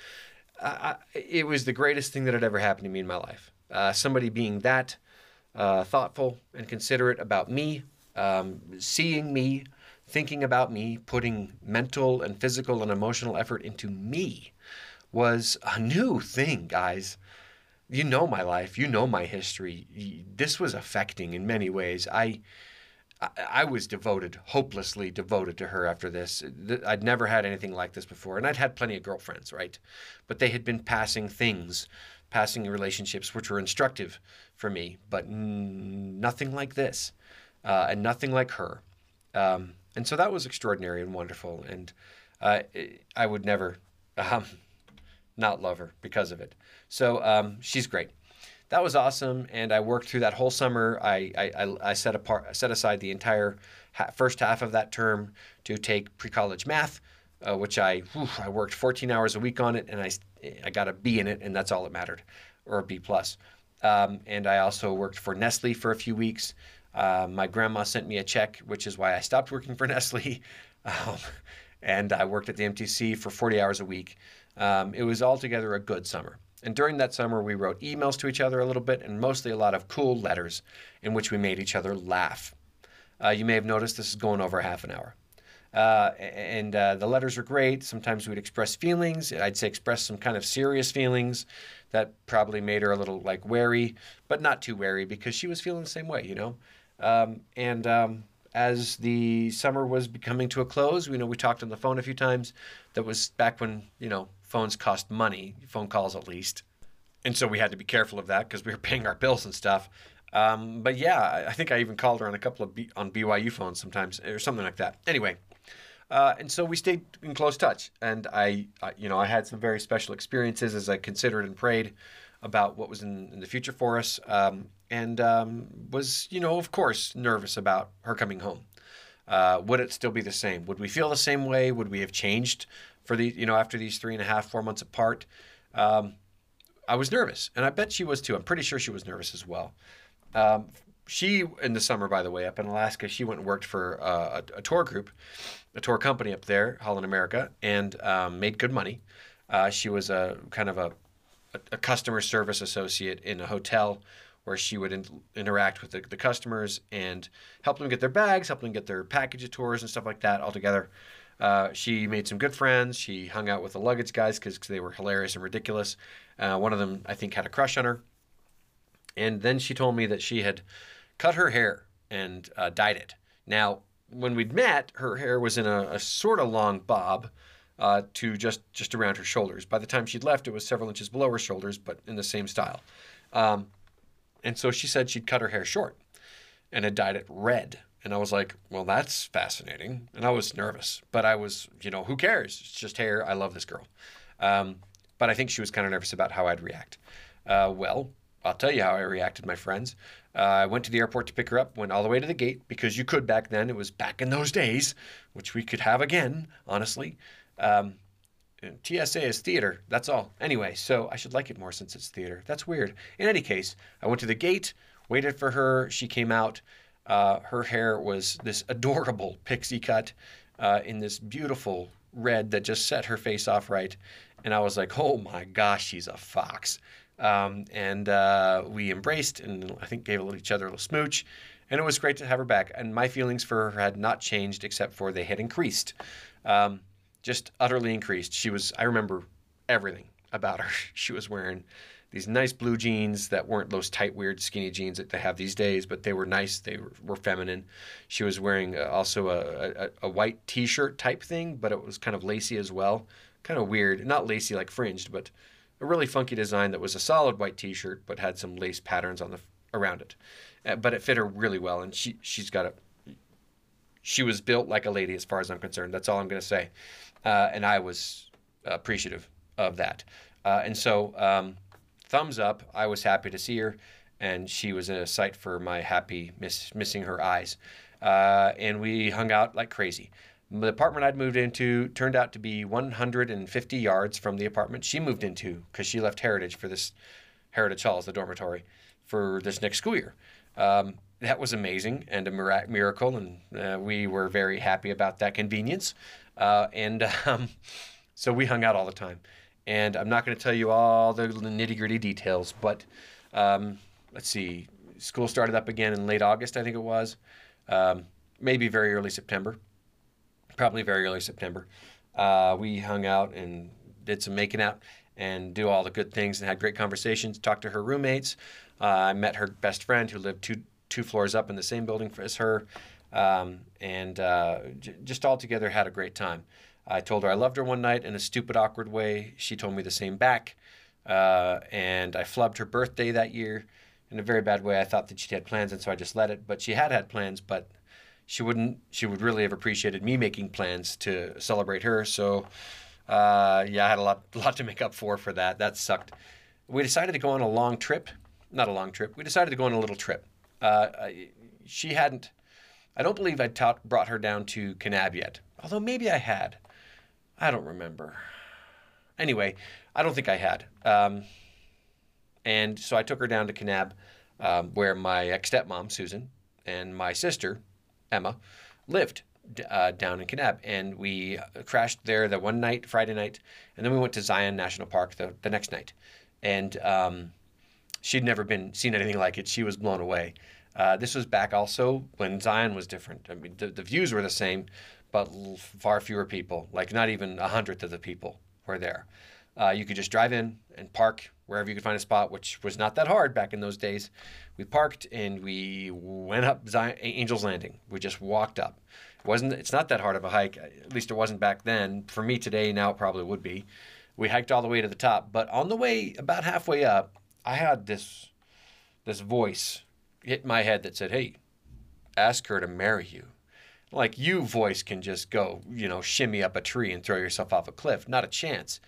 Uh, it was the greatest thing that had ever happened to me in my life. Uh, somebody being that uh, thoughtful and considerate about me, um, seeing me, thinking about me, putting mental and physical and emotional effort into me was a new thing, guys you know my life, you know my history. This was affecting in many ways. I, I, was devoted, hopelessly devoted to her after this. I'd never had anything like this before, and I'd had plenty of girlfriends, right? But they had been passing things, passing relationships, which were instructive for me, but nothing like this, uh, and nothing like her. Um, and so that was extraordinary and wonderful, and uh, I would never um, not love her because of it. So um, she's great. That was awesome, and I worked through that whole summer. I I, I set apart set aside the entire ha- first half of that term to take pre college math, uh, which I whew, I worked 14 hours a week on it, and I I got a B in it, and that's all that mattered, or a B plus. Um, and I also worked for Nestle for a few weeks. Uh, my grandma sent me a check, which is why I stopped working for Nestle. Um, and I worked at the MTC for 40 hours a week. Um, it was altogether a good summer. And during that summer, we wrote emails to each other a little bit and mostly a lot of cool letters in which we made each other laugh. Uh, you may have noticed this is going over half an hour. Uh, and uh, the letters were great. Sometimes we'd express feelings. I'd say express some kind of serious feelings that probably made her a little like wary, but not too wary because she was feeling the same way, you know. Um, and um, as the summer was coming to a close, you know, we talked on the phone a few times. That was back when you know phones cost money, phone calls at least. And so we had to be careful of that because we were paying our bills and stuff. Um, but yeah, I think I even called her on a couple of B- on BYU phones sometimes or something like that. Anyway, uh, and so we stayed in close touch. And I, I, you know, I had some very special experiences as I considered and prayed about what was in, in the future for us, um, and um, was, you know, of course, nervous about her coming home. Uh, would it still be the same? Would we feel the same way? Would we have changed for the you know after these three and a half four months apart um, i was nervous and i bet she was too. I'm pretty sure she was nervous as well. Um, she in the summer by the way up in alaska she went and worked for uh, a, a, tour group a tour company up there holland america and um, made good money. Uh, she was a kind of a, a, customer service associate in a hotel where she would in, interact with the, the, customers and help them get their bags help them get their package of tours and stuff like that all together uh, she made some good friends. She hung out with the luggage guys because they were hilarious and ridiculous. Uh, one of them, I think, had a crush on her. And then she told me that she had cut her hair and uh, dyed it. Now, when we'd met, her hair was in a, a sort of long bob uh, to just, just around her shoulders. By the time she'd left, it was several inches below her shoulders, but in the same style. Um, and so she said she'd cut her hair short and had dyed it red and I was like, well, that's fascinating. And I was nervous, but I was, you know, who cares? It's just hair. I love this girl. Um, but I think she was kind of nervous about how I'd react. Uh, well, I'll tell you how I reacted, my friends. Uh, I went to the airport to pick her up, went all the way to the gate because you could back then. It was back in those days, which we could have again, honestly. Um, TSA is theater. That's all. Anyway, so I should like it more since it's theater. That's weird. In any case, I went to the gate, waited for her. She came out. Uh, her hair was this adorable pixie cut uh, in this beautiful red that just set her face off right. And I was like, oh my gosh, she's a fox. Um, and uh, we embraced and I think gave each other a little smooch. And it was great to have her back. And my feelings for her had not changed except for they had increased. Um, just utterly increased. She was, I remember everything about her. She was wearing these nice blue jeans that weren't those tight, weird, skinny jeans that they have these days, but they were nice. They were, feminine. She was wearing uh, also a, a, a white t shirt type thing, but it was kind of lacy as well. Kind of weird. Not lacy like fringed, but a really funky design that was a solid white t shirt, but had some lace patterns on the around it. Uh, but it fit her really well, and she, she's got a. She was built like a lady, as far as I'm concerned. That's all I'm going to say. Uh, and I was appreciative of that. Uh, and so, um, thumbs up. I was happy to see her, and she was a sight for my happy miss, missing her eyes. Uh, and we hung out like crazy. The apartment I'd moved into turned out to be 150 yards from the apartment she moved into because she left Heritage for this Heritage Halls, the dormitory, for this next school year. Um, that was amazing and a miracle, and uh, we were very happy about that convenience. Uh, and um, so we hung out all the time. And I'm not going to tell you all the nitty gritty details, but um, let's see. School started up again in late August, I think it was. Um, maybe very early September. Probably very early September. Uh, we hung out and did some making out and do all the good things and had great conversations. Talked to her roommates. Uh, I met her best friend who lived two two floors up in the same building as her, um, and uh, j- just all together had a great time. I told her I loved her one night in a stupid, awkward way. She told me the same back. Uh, and I flubbed her birthday that year in a very bad way. I thought that she had plans, and so I just let it. But she had had plans, but she wouldn't. She would really have appreciated me making plans to celebrate her. So, uh, yeah, I had a lot, lot to make up for for that. That sucked. We decided to go on a long trip. Not a long trip. We decided to go on a little trip. Uh, she hadn't. I don't believe I'd taught, brought her down to Kanab yet, although maybe I had. I don't remember. Anyway, I don't think I had. Um, and so I took her down to Kanab, um, where my ex stepmom, Susan, and my sister, Emma, lived uh, down in Kanab. And we crashed there the one night, Friday night, and then we went to Zion National Park the, the next night. And um, she'd never been seen anything like it. She was blown away. Uh, this was back also when Zion was different. I mean, the, the views were the same, but far fewer people. Like not even a hundredth of the people were there. Uh, you could just drive in and park wherever you could find a spot, which was not that hard back in those days. We parked and we went up Zion, Angel's Landing. We just walked up. It wasn't it's not that hard of a hike. At least it wasn't back then. For me today, now it probably would be. We hiked all the way to the top, but on the way, about halfway up, I had this this voice hit my head that said, "Hey, ask her to marry you." Like you voice can just go you know shimmy up a tree and throw yourself off a cliff. Not a chance.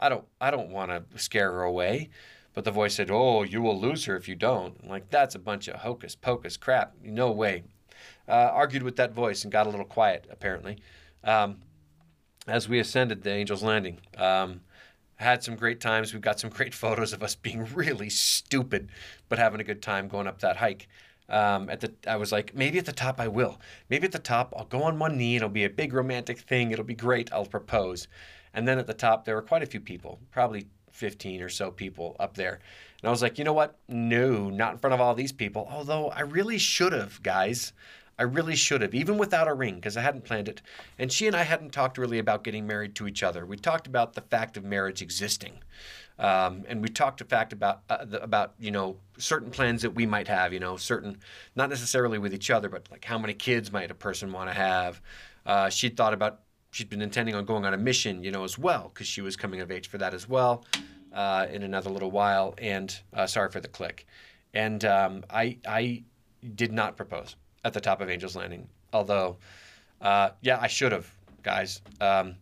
I don't i don't want to scare her away. But the voice said oh you will lose her if you don't. I'm like that's a bunch of hocus pocus crap. No way. Uh, argued with that voice and got a little quiet apparently. Um, as we ascended the angel's landing um, had some great times. We've got some great photos of us being really stupid but having a good time going up that hike um, at the I was like maybe at the top I will maybe at the top I'll go on one knee it'll be a big romantic thing it'll be great I'll propose and then at the top there were quite a few people probably 15 or so people up there and I was like you know what no not in front of all these people although I really should have guys I really should have, even without a ring, because I hadn't planned it. And she and I hadn't talked really about getting married to each other. We talked about the fact of marriage existing. Um, and we talked in fact about uh, the, about you know certain plans that we might have. You know, certain not necessarily with each other, but like how many kids might a person want to have. Uh, she thought about she'd been intending on going on a mission, you know, as well because she was coming of age for that as well uh, in another little while. And uh, sorry for the click. And um, I I did not propose at the top of Angel's Landing, although uh, yeah, I should have, guys. Um,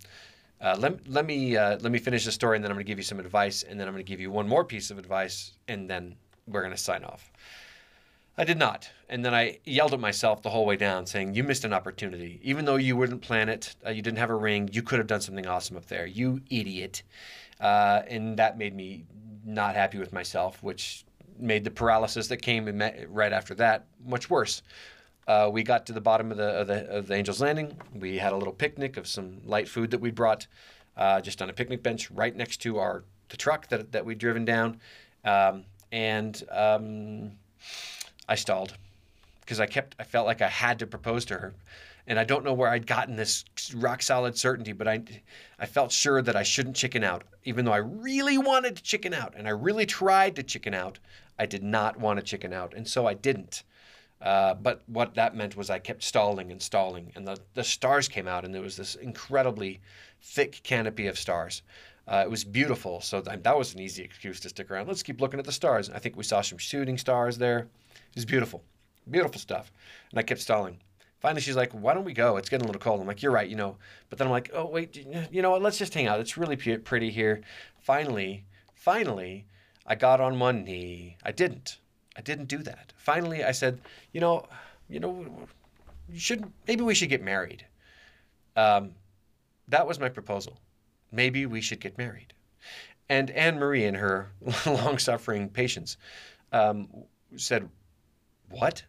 uh, let, let me uh, let me finish the story, and then I'm going to give you some advice, and then I'm going to give you one more piece of advice, and then we're going to sign off. I did not, and then I yelled at myself the whole way down, saying, "You missed an opportunity. Even though you wouldn't plan it, uh, you didn't have a ring, you could have done something awesome up there. You idiot!" Uh, and that made me not happy with myself, which made the paralysis that came right after that much worse. Uh, we got to the bottom of the, of the, of the Angel's Landing. We had a little picnic of some light food that we brought, uh, just on a picnic bench right next to our the truck that that we'd driven down, um, and um, I stalled because I kept I felt like I had to propose to her, and I don't know where I'd gotten this rock solid certainty, but I I felt sure that I shouldn't chicken out, even though I really wanted to chicken out, and I really tried to chicken out. I did not want to chicken out, and so I didn't. Uh, but what that meant was I kept stalling and stalling, and the, the stars came out, and there was this incredibly thick canopy of stars. Uh, it was beautiful, so th- that was an easy excuse to stick around. Let's keep looking at the stars. I think we saw some shooting stars there. It was beautiful, beautiful stuff. And I kept stalling. Finally, she's like, "Why don't we go? It's getting a little cold." I'm like, "You're right, you know." But then I'm like, "Oh wait, you know what? Let's just hang out. It's really pretty here." Finally, finally, I got on one knee. I didn't. I didn't do that. Finally, I said, you know, you know, you should maybe we should get married. Um, that was my proposal. Maybe we should get married. And Anne Marie, in her long-suffering patience, um, said, "What?"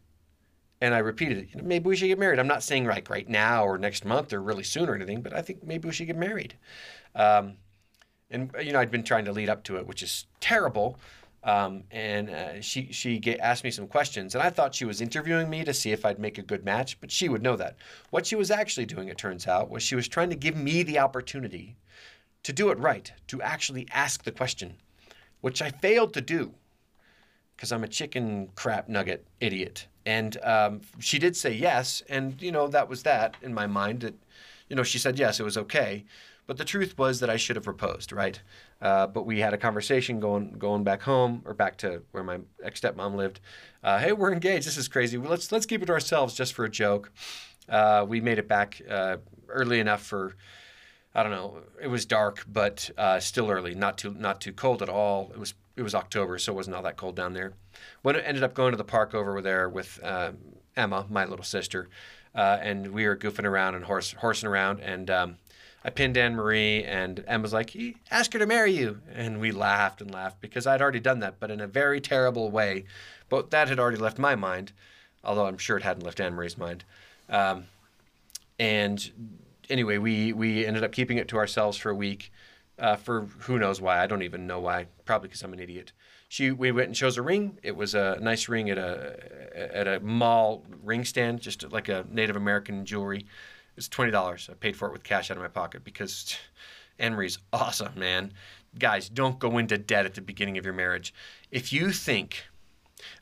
And I repeated it. You know, maybe we should get married. I'm not saying like right now or next month or really soon or anything, but I think maybe we should get married. Um, and you know, I'd been trying to lead up to it, which is terrible um, and uh, she she asked me some questions, and I thought she was interviewing me to see if I'd make a good match, but she would know that. What she was actually doing, it turns out, was she was trying to give me the opportunity to do it right, to actually ask the question, which I failed to do because I'm a chicken crap nugget idiot. And um, she did say yes, and you know that was that in my mind. That you know she said yes, it was okay. But the truth was that I should have proposed, right? Uh, but we had a conversation going going back home or back to where my ex stepmom lived. Uh, hey, we're engaged. This is crazy. Well, let's let's keep it to ourselves just for a joke. Uh, we made it back uh, early enough for I don't know. It was dark, but uh, still early. Not too not too cold at all. It was it was October, so it wasn't all that cold down there. When it ended up going to the park over there with um, Emma, my little sister, and we were goofing around and horse horsing around and. Um, I pinned Anne Marie, and Emma's like, ask her to marry you. And we laughed and laughed because I'd already done that, but in a very terrible way. But that had already left my mind, although I'm sure it hadn't left Anne Marie's mind. Um, and anyway, we, we ended up keeping it to ourselves for a week. Uh, for who knows why. I don't even know why. Probably because I'm an idiot. She we went and chose a ring. It was a nice ring at a at a mall ring stand, just like a Native American jewelry. It's twenty dollars. I paid for it with cash out of my pocket because Marie's awesome, man. Guys, don't go into debt at the beginning of your marriage. If you think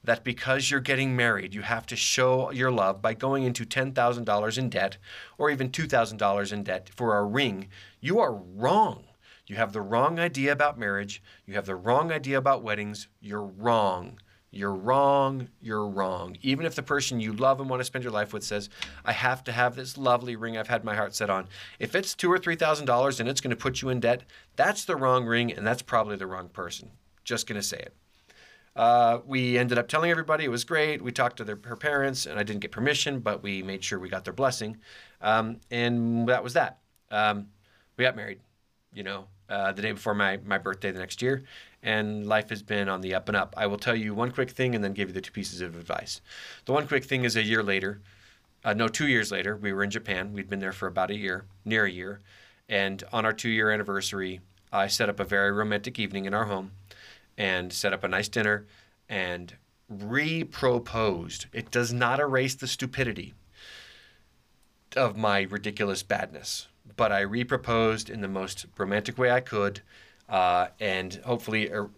that because you're getting married, you have to show your love by going into $10,000 in debt or even $2,000 in debt for a ring, you are wrong. You have the wrong idea about marriage. You have the wrong idea about weddings. You're wrong. You're wrong. You're wrong. Even if the person you love and want to spend your life with says, I have to have this lovely ring I've had my heart set on. If it's two or three thousand dollars and it's going to put you in debt, that's the wrong ring and that's probably the wrong person. Just going to say it. Uh, we ended up telling everybody it was great. We talked to their, her parents, and I didn't get permission, but we made sure we got their blessing. Um, and that was that. Um, we got married, you know, uh, the day before my, my birthday the next year and life has been on the up and up. I will tell you one quick thing and then give you the two pieces of advice. The one quick thing is a year later, uh, no, two years later, we were in Japan. We'd been there for about a year, near a year. And on our two year anniversary, I set up a very romantic evening in our home and set up a nice dinner and re-proposed. It does not erase the stupidity of my ridiculous badness, but I re-proposed in the most romantic way I could uh, and hopefully er,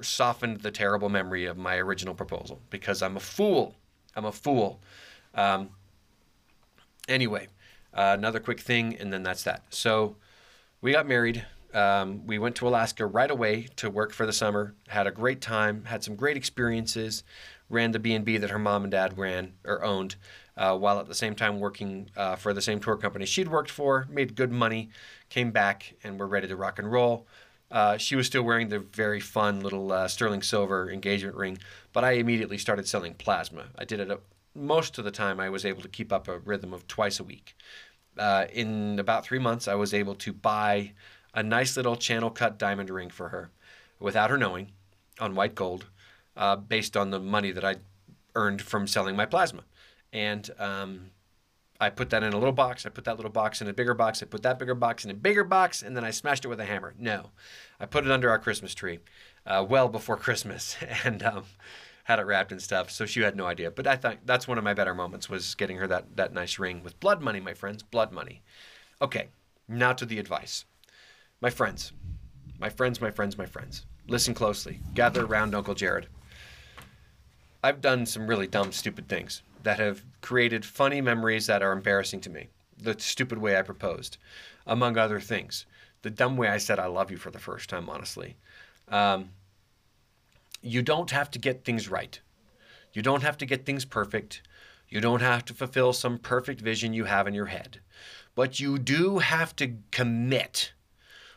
softened the terrible memory of my original proposal because I'm a fool. I'm a fool. Um, anyway, uh, another quick thing, and then that's that. So we got married. Um, we went to Alaska right away to work for the summer. Had a great time. Had some great experiences. Ran the B and B that her mom and dad ran or owned, uh, while at the same time working uh, for the same tour company she'd worked for. Made good money. Came back and we're ready to rock and roll. Uh, she was still wearing the very fun little uh, sterling silver engagement ring, but I immediately started selling plasma. I did it a, most of the time. I was able to keep up a rhythm of twice a week. Uh, in about three months, I was able to buy a nice little channel cut diamond ring for her, without her knowing, on white gold, uh, based on the money that I earned from selling my plasma. And um, I put that in a little box. I put that little box in a bigger box. I put that bigger box in a bigger box, and then I smashed it with a hammer. No, I put it under our Christmas tree, uh, well before Christmas, and um, had it wrapped and stuff. So she had no idea. But I thought that's one of my better moments was getting her that that nice ring with blood money, my friends, blood money. Okay, now to the advice. My friends, my friends, my friends, my friends. Listen closely. Gather around Uncle Jared. I've done some really dumb, stupid things that have created funny memories that are embarrassing to me. The stupid way I proposed, among other things. The dumb way I said I love you for the first time, honestly. Um, you don't have to get things right. You don't have to get things perfect. You don't have to fulfill some perfect vision you have in your head. But you do have to commit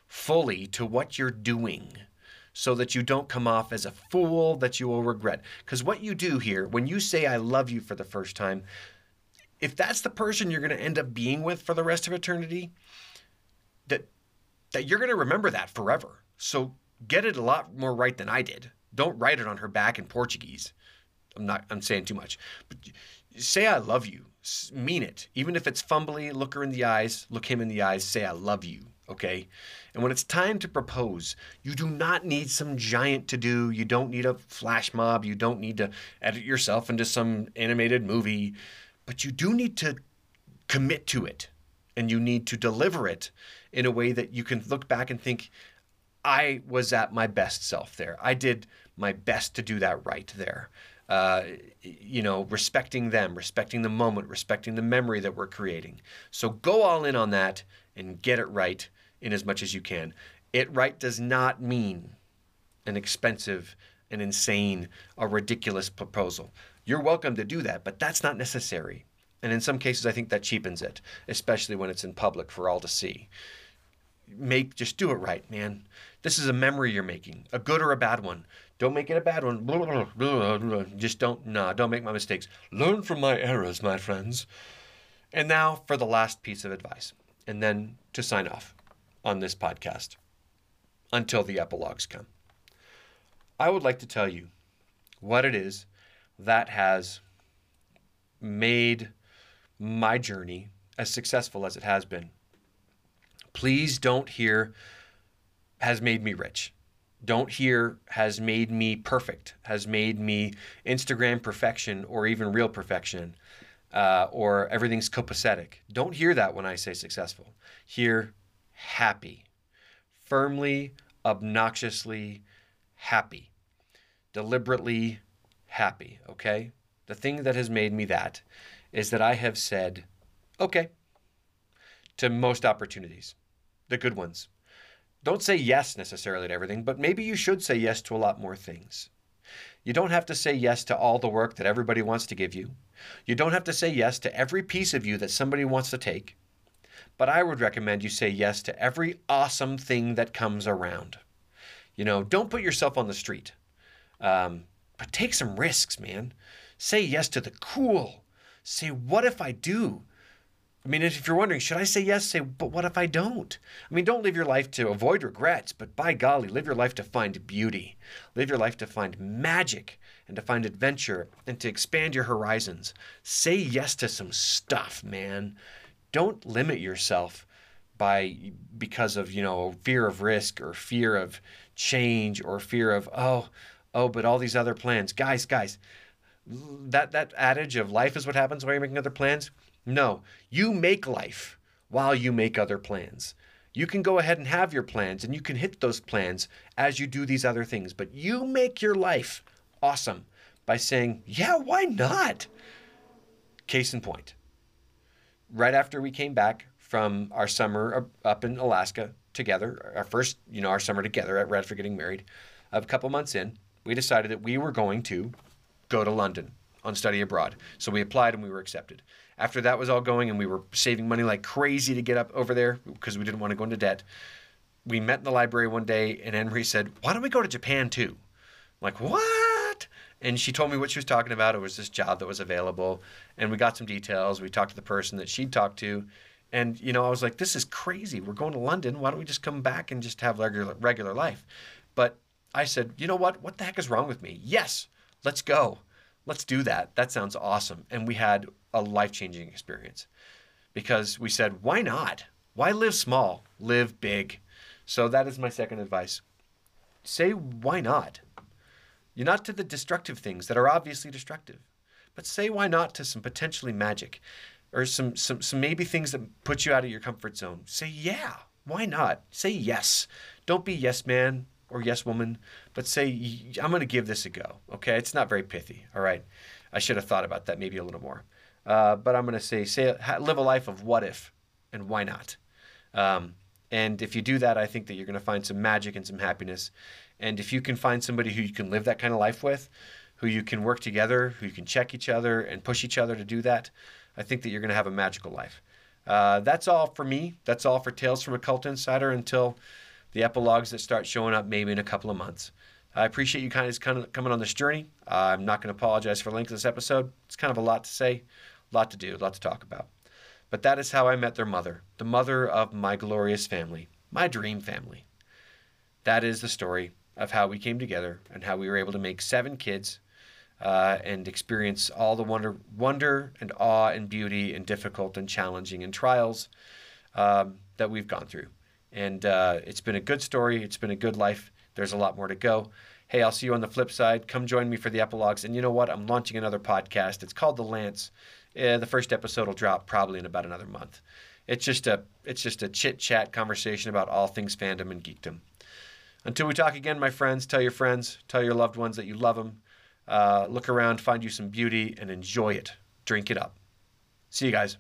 fully to what you're doing so that you don't come off as a fool that you will regret. Because what you do here, when you say, I love you for the first time, if that's the person you're going to end up being with for the rest of eternity, that, that you're going to remember that forever. So get it a lot more right than I did. Don't write it on her back in Portuguese. I'm not, I'm saying too much. But say, I love you. Mean it. Even if it's fumbly, look her in the eyes, look him in the eyes, say, I love you okay? And when it's time to propose, you do not need some giant to do. You don't need a flash mob. You don't need to edit yourself into some animated movie. But you do need to commit to it and you need to deliver it in a way that you can look back and think, I was at my best self there. I did my best to do that right there. Uh, you know, respecting them, respecting the moment, respecting the memory that we're creating. So go all in on that and get it right in as much as you can. It right does not mean an expensive, an insane, a ridiculous proposal. You're welcome to do that, but that's not necessary. And in some cases, I think that cheapens it, especially when it's in public for all to see. Make just do it right, man. This is a memory you're making, a good or a bad one. Don't make it a bad one. Just don't, nah, don't make my mistakes. Learn from my errors, my friends. And now for the last piece of advice, and then to sign off on this podcast until the epilogues come. I would like to tell you what it is that has made my journey as successful as it has been. Please don't hear has made me rich. Don't hear has made me perfect, has made me Instagram perfection or even real perfection, uh, or everything's copacetic. Don't hear that when I say successful. Hear happy, firmly, obnoxiously happy, deliberately happy, okay? The thing that has made me that is that I have said, okay, to most opportunities, the good ones. Don't say yes necessarily to everything, but maybe you should say yes to a lot more things. You don't have to say yes to all the work that everybody wants to give you. You don't have to say yes to every piece of you that somebody wants to take but I would recommend you say yes to every awesome thing that comes around. You know, don't put yourself on the street, um, but take some risks, man. Say yes to the cool. Say, what if I do? I mean, if you're wondering, should I say yes? Say, but what if I don't? I mean, don't live your life to avoid regrets, but by golly, live your life to find beauty. Live your life to find magic and to find adventure and to expand your horizons. Say yes to some stuff, man don't limit yourself by because of you know fear of risk or fear of change or fear of oh oh but all these other plans. Guys guys that that adage of life is what happens while you're making other plans? No. You make life while you make other plans. You can go ahead and have your plans and you can hit those plans as you do these other things but you make your life awesome by saying yeah why not? Case in point right after we came back from our summer up in Alaska together, our first, you know, our summer together at Radford getting married, a couple months in, we decided that we were going to go to London on study abroad. So we applied and we were accepted. After that was all going and we were saving money like crazy to get up over there because we didn't want to go into debt. We met in the library one day and Henry said, Why don't we go to Japan too? I'm like, what? And she told me what she was talking about. It was this job that was available and we got some details. We talked to the person that she'd talked to, and you know, I was like, "This is crazy. We're going to London. Why don't we just come back and just have regular regular life?" But I said, "You know what? What the heck is wrong with me? Yes, let's go. Let's do that. That sounds awesome." And we had a life changing experience because we said, "Why not? Why live small? Live big." So that is my second advice. Say why not. You're not to the destructive things that are obviously destructive. But say why not to some potentially magic or some, some, some maybe things that put you out of your comfort zone. Say yeah. Why not? Say yes. Don't be yes man or yes woman, but say, I'm going to give this a go. Okay. It's not very pithy. All right. I should have thought about that maybe a little more. Uh, but I'm going to say, say, live a life of what if and why not. Um, and if you do that, I think that you're going to find some magic and some happiness. And if you can find somebody who you can live that kind of life with, who you can work together, who you can check each other and push each other to do that, I think that you're going to have a magical life. Uh, that's all for me. That's all for Tales from a Cult Insider until the epilogues that start showing up maybe in a couple of months. I appreciate you kind of coming on this journey. Uh, I'm not going to apologize for the length of this episode. It's kind of a lot to say, a lot to do, a lot to talk about. But that is how I met their mother, the mother of my glorious family, my dream family. That is the story of how we came together and how we were able to make seven kids uh, and experience all the wonder, wonder and awe and beauty and difficult and challenging and trials um, that we've gone through. And uh, it's been a good story. It's been a good life. There's a lot more to go. Hey, I'll see you on the flip side. Come join me for the epilogues. And you know what? I'm launching another podcast. It's called The Lance. Uh, the first episode will drop probably in about another month. It's just a it's just a chit chat conversation about all things fandom and geekdom. Until we talk again, my friends, tell your friends, tell your loved ones that you love them. Uh, look around, find you some beauty, and enjoy it. Drink it up. See you guys.